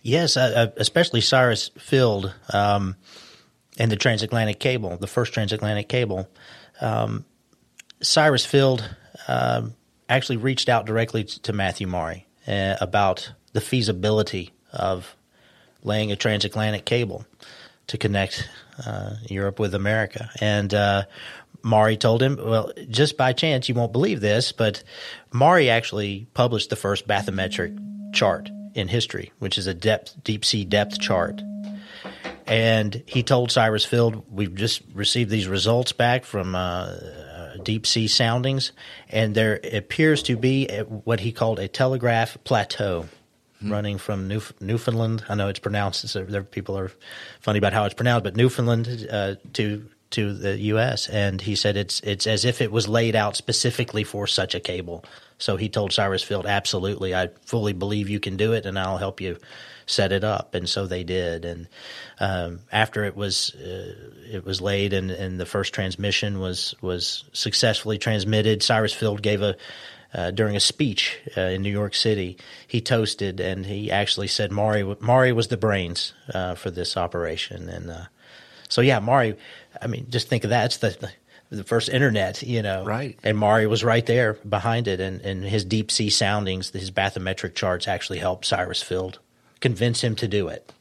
Yes, uh, uh especially Cyrus Field um, and the transatlantic cable, the first transatlantic cable. Um, Cyrus Field uh, actually reached out directly to Matthew Maury uh, about the feasibility of laying a transatlantic cable to connect uh, Europe with America. And uh, Maury told him, well, just by chance, you won't believe this, but Maury actually published the first bathymetric chart in history, which is a depth, deep sea depth chart. And he told Cyrus Field, we've just received these results back from uh, deep sea soundings, and there appears to be what he called a telegraph plateau mm-hmm. running from Newf- Newfoundland. I know it's pronounced. There people are funny about how it's pronounced, but Newfoundland uh, to to the U.S. And he said it's it's as if it was laid out specifically for such a cable. So he told Cyrus Field, "Absolutely, I fully believe you can do it, and I'll help you." set it up, and so they did. And um, after it was uh, it was laid, and, and the first transmission was was successfully transmitted, Cyrus Field gave a uh, during a speech uh, in New York City, he toasted and he actually said Mari, Maury was the brains uh, for this operation, and uh, so yeah, Maury, I mean, just think of that. It's the, the, the first internet, you know, right? And Maury was right there behind it, and, and his deep sea soundings, his bathymetric charts actually helped Cyrus Field convince him to do it.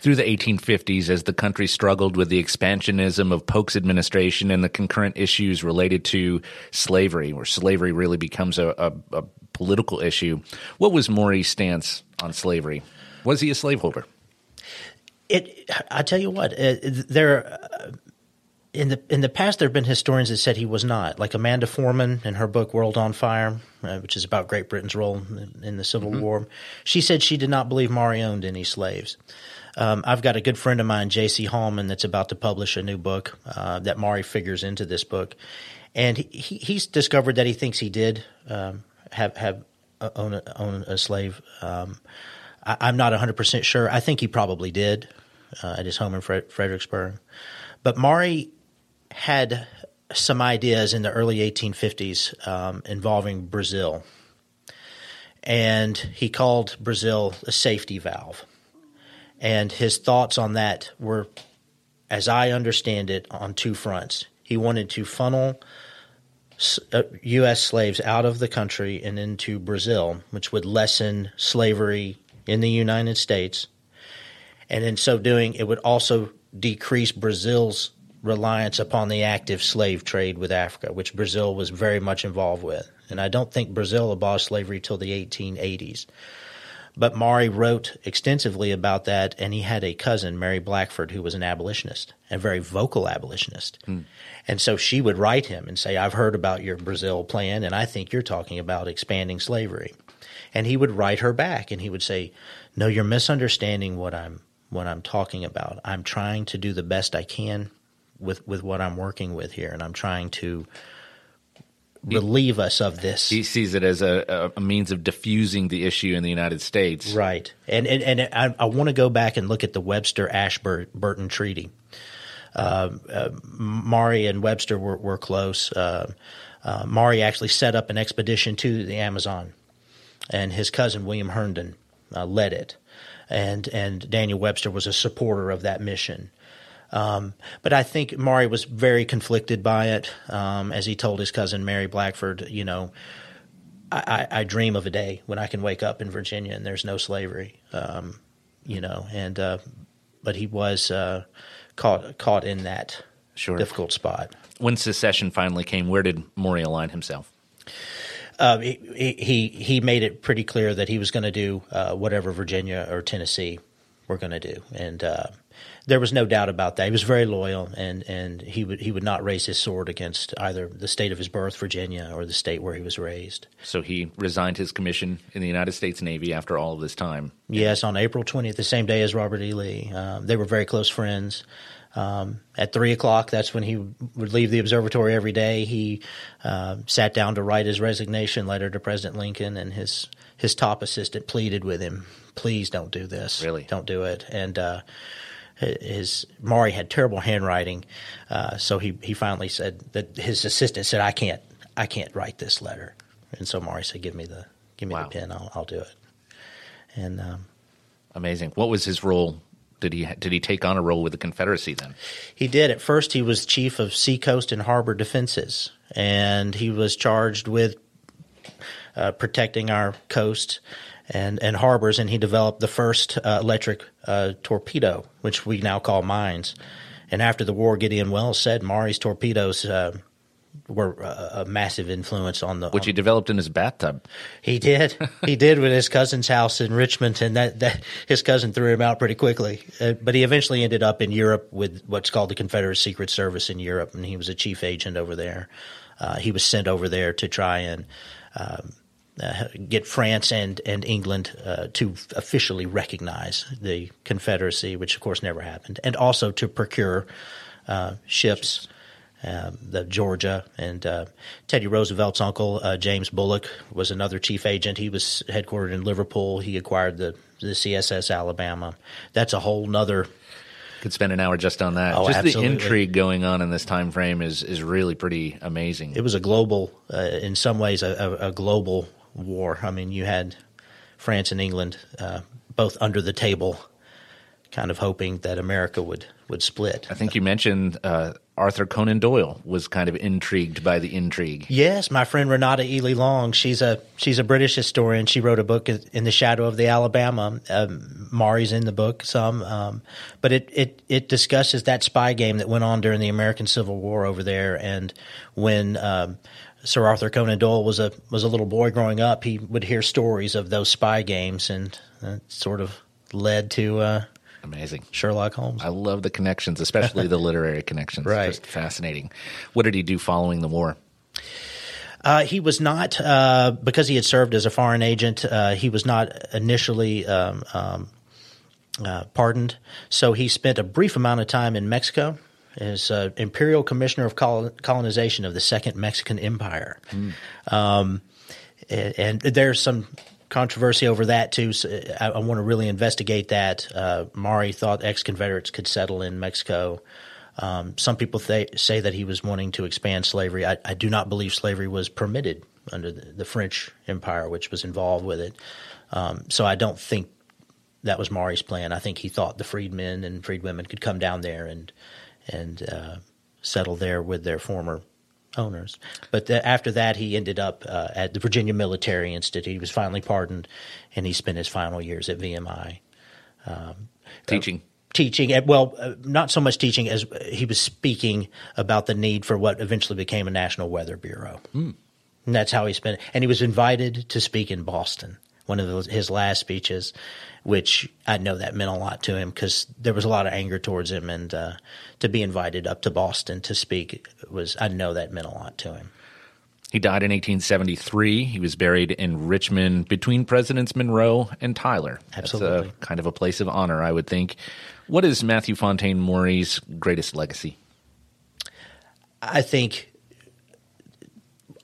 Through the 1850s, as the country struggled with the expansionism of Polk's administration and the concurrent issues related to slavery, where slavery really becomes a, a, a political issue, what was Maury's stance on slavery? Was he a slaveholder? It, I tell you what, uh, there uh, in the in the past there have been historians that said he was not, like Amanda Foreman in her book World on Fire, uh, which is about Great Britain's role in, in the Civil mm-hmm. War. She said she did not believe Maury owned any slaves. Um, I've got a good friend of mine, J.C. Hallman, that's about to publish a new book uh, that Maury figures into this book, and he, he's discovered that he thinks he did um, have have uh, own a, own a slave. Um, I, am not 100 percent sure. I think he probably did. uh, at his home in Fre- Fredericksburg. But Maury had some ideas in the early 1850s um, involving Brazil. And he called Brazil a safety valve. And his thoughts on that were, as I understand it, on two fronts. He wanted to funnel U.S. Uh, slaves out of the country and into Brazil, which would lessen slavery in the United States. And in so doing, it would also decrease Brazil's reliance upon the active slave trade with Africa, which Brazil was very much involved with. And I don't think Brazil abolished slavery till the 1880s. But Maury wrote extensively about that, and he had a cousin, Mary Blackford, who was an abolitionist, a very vocal abolitionist. Hmm. And so she would write him and say, I've heard about your Brazil plan, and I think you're talking about expanding slavery. And he would write her back, and he would say, No, you're misunderstanding what I'm what I'm talking about. I'm trying to do the best I can with with what I'm working with here, and I'm trying to relieve us of this. He sees it as a, a, means of diffusing the issue in the United States, right? And and, and I, I want to go back and look at the Webster Ashburton Treaty. Uh, uh, Maury and Webster were, were close. Uh, uh, Maury actually set up an expedition to the Amazon, and his cousin William Herndon uh, led it, and and Daniel Webster was a supporter of that mission. Um, but I think Maury was very conflicted by it, um, as he told his cousin Mary Blackford, you know, I, I, dream of a day when I can wake up in Virginia and there's no slavery, um, you know, and uh, but he was uh, caught caught in that sure. difficult spot. When secession finally came, where did Maury align himself? Uh, he, he he made it pretty clear that he was going to do uh, whatever Virginia or Tennessee were going to do, and uh, there was no doubt about that. He was very loyal, and, and he would he would not raise his sword against either the state of his birth, Virginia, or the state where he was raised. So he resigned his commission in the United States Navy after all of this time. Yes, on April twentieth, the same day as Robert E. Lee. Um, they were very close friends. Um, at three o'clock, that's when he would leave the observatory every day. He uh, sat down to write his resignation letter to President Lincoln, and his his top assistant pleaded with him, "Please don't do this. Really, don't do it." And uh, his Maury had terrible handwriting, uh, so he he finally said that his assistant said, "I can't I can't write this letter," and so Maury said, "Give me the give me wow. the pen, I'll I'll do it." And um, amazing. What was his role? Did he did he take on a role with the Confederacy then? He did. At first, he was chief of seacoast and harbor defenses, and he was charged with uh, protecting our coast and, and harbors, and he developed the first uh, electric uh, torpedo, which we now call mines. And after the war, Gideon Welles said Maury's torpedoes uh, were a, massive influence on the which he developed in his bathtub. He did, he did with his cousin's house in Richmond, and that, that his cousin threw him out pretty quickly. Uh, but he eventually ended up in Europe with what's called the Confederate Secret Service in Europe, and he was a chief agent over there. Uh, he was sent over there to try and um, get France and and England uh, to officially recognize the Confederacy, which of course never happened, and also to procure uh, ships. Um, the Georgia and uh, Teddy Roosevelt's uncle uh, James Bulloch was another chief agent. He was headquartered in Liverpool. He acquired the the CSS Alabama. That's a whole nother could spend an hour just on that. Oh, just absolutely. the intrigue going on in this time frame is is really pretty amazing. It was a global, uh, in some ways, a, a, a, global war. I mean, you had France and England uh, both under the table, kind of hoping that America would would split. I think you mentioned uh, Arthur Conan Doyle was kind of intrigued by the intrigue. Yes, my friend Renata Eley Long. She's a she's a British historian. She wrote a book in the shadow of the Alabama. Um, Maury's in the book some, um, but it, it it discusses that spy game that went on during the American Civil War over there, and when. Um, Sir Arthur Conan Doyle was a was a little boy growing up, he would hear stories of those spy games, and it sort of led to uh, amazing Sherlock Holmes. I love the connections, especially the literary connections. Right, just fascinating. What did he do following the war? Uh, he was not uh, because he had served as a foreign agent. Uh, he was not initially um, um, uh, pardoned, so he spent a brief amount of time in Mexico is uh, Imperial Commissioner of Colonization of the Second Mexican Empire. Mm. Um, and, and, there's some controversy over that too. So I, I want to really investigate that. Uh, Maury thought ex-Confederates could settle in Mexico. Um, some people th- say that he was wanting to expand slavery. I, I do not believe slavery was permitted under the, the French Empire, which was involved with it. Um, so I don't think that was Maury's plan. I think he thought the freedmen and freedwomen could come down there and and uh, settle there with their former owners. But the, after that, he ended up uh, at the Virginia Military Institute. He was finally pardoned, and he spent his final years at VMI. Um, teaching. Uh, teaching, well, uh, not so much teaching as he was speaking about the need for what eventually became a National Weather Bureau. Mm. And that's how he spent it. And he was invited to speak in Boston, one of those, his last speeches, which I know that meant a lot to him because there was a lot of anger towards him. And uh, to be invited up to Boston to speak was, I know that meant a lot to him. He died in 1873. He was buried in Richmond between Presidents Monroe and Tyler. Absolutely. That's a, kind of a place of honor, I would think. What is Matthew Fontaine Maury's greatest legacy? I think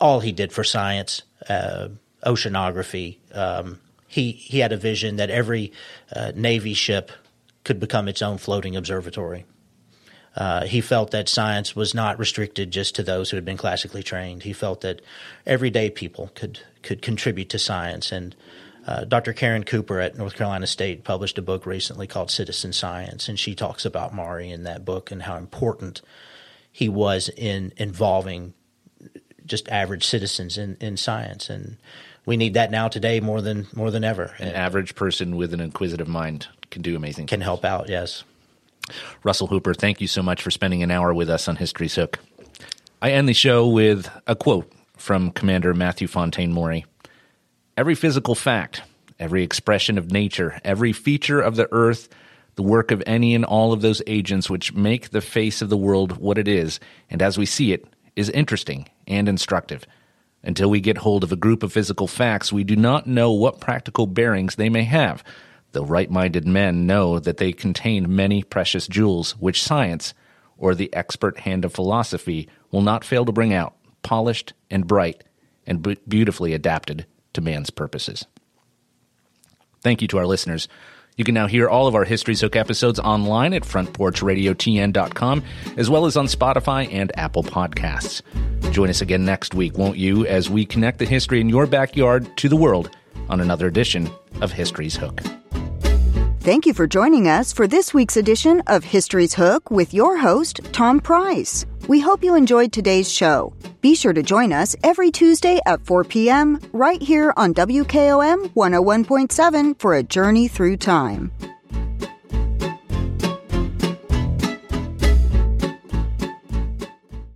all he did for science, uh, oceanography. Um, he he had a vision that every uh, Navy ship could become its own floating observatory. Uh, he felt that science was not restricted just to those who had been classically trained. He felt that everyday people could could contribute to science. And uh, Dr. Caren Cooper at North Carolina State published a book recently called Citizen Science, and she talks about Maury in that book and how important he was in involving just average citizens in, in science. And we need that now today more than more than ever. An average person with an inquisitive mind can do amazing. Can help out, yes. Russell Hooper, thank you so much for spending an hour with us on History's Hook. I end the show with a quote from Commander Matthew Fontaine Maury. Every physical fact, every expression of nature, every feature of the earth, the work of any and all of those agents which make the face of the world what it is, and as we see it, is interesting and instructive. Until we get hold of a group of physical facts, we do not know what practical bearings they may have though right minded men know that they contain many precious jewels which science, or the expert hand of philosophy, will not fail to bring out, polished and bright, and beautifully adapted to man's purposes. Thank you to our listeners. You can now hear all of our History's Hook episodes online at frontporchradiotn.com, as well as on Spotify and Apple Podcasts. Join us again next week, won't you, as we connect the history in your backyard to the world on another edition of History's Hook. Thank you for joining us for this week's edition of History's Hook with your host, Tom Price. We hope you enjoyed today's show. Be sure to join us every Tuesday at 4 p.m. right here on WKOM 101.7 for a journey through time.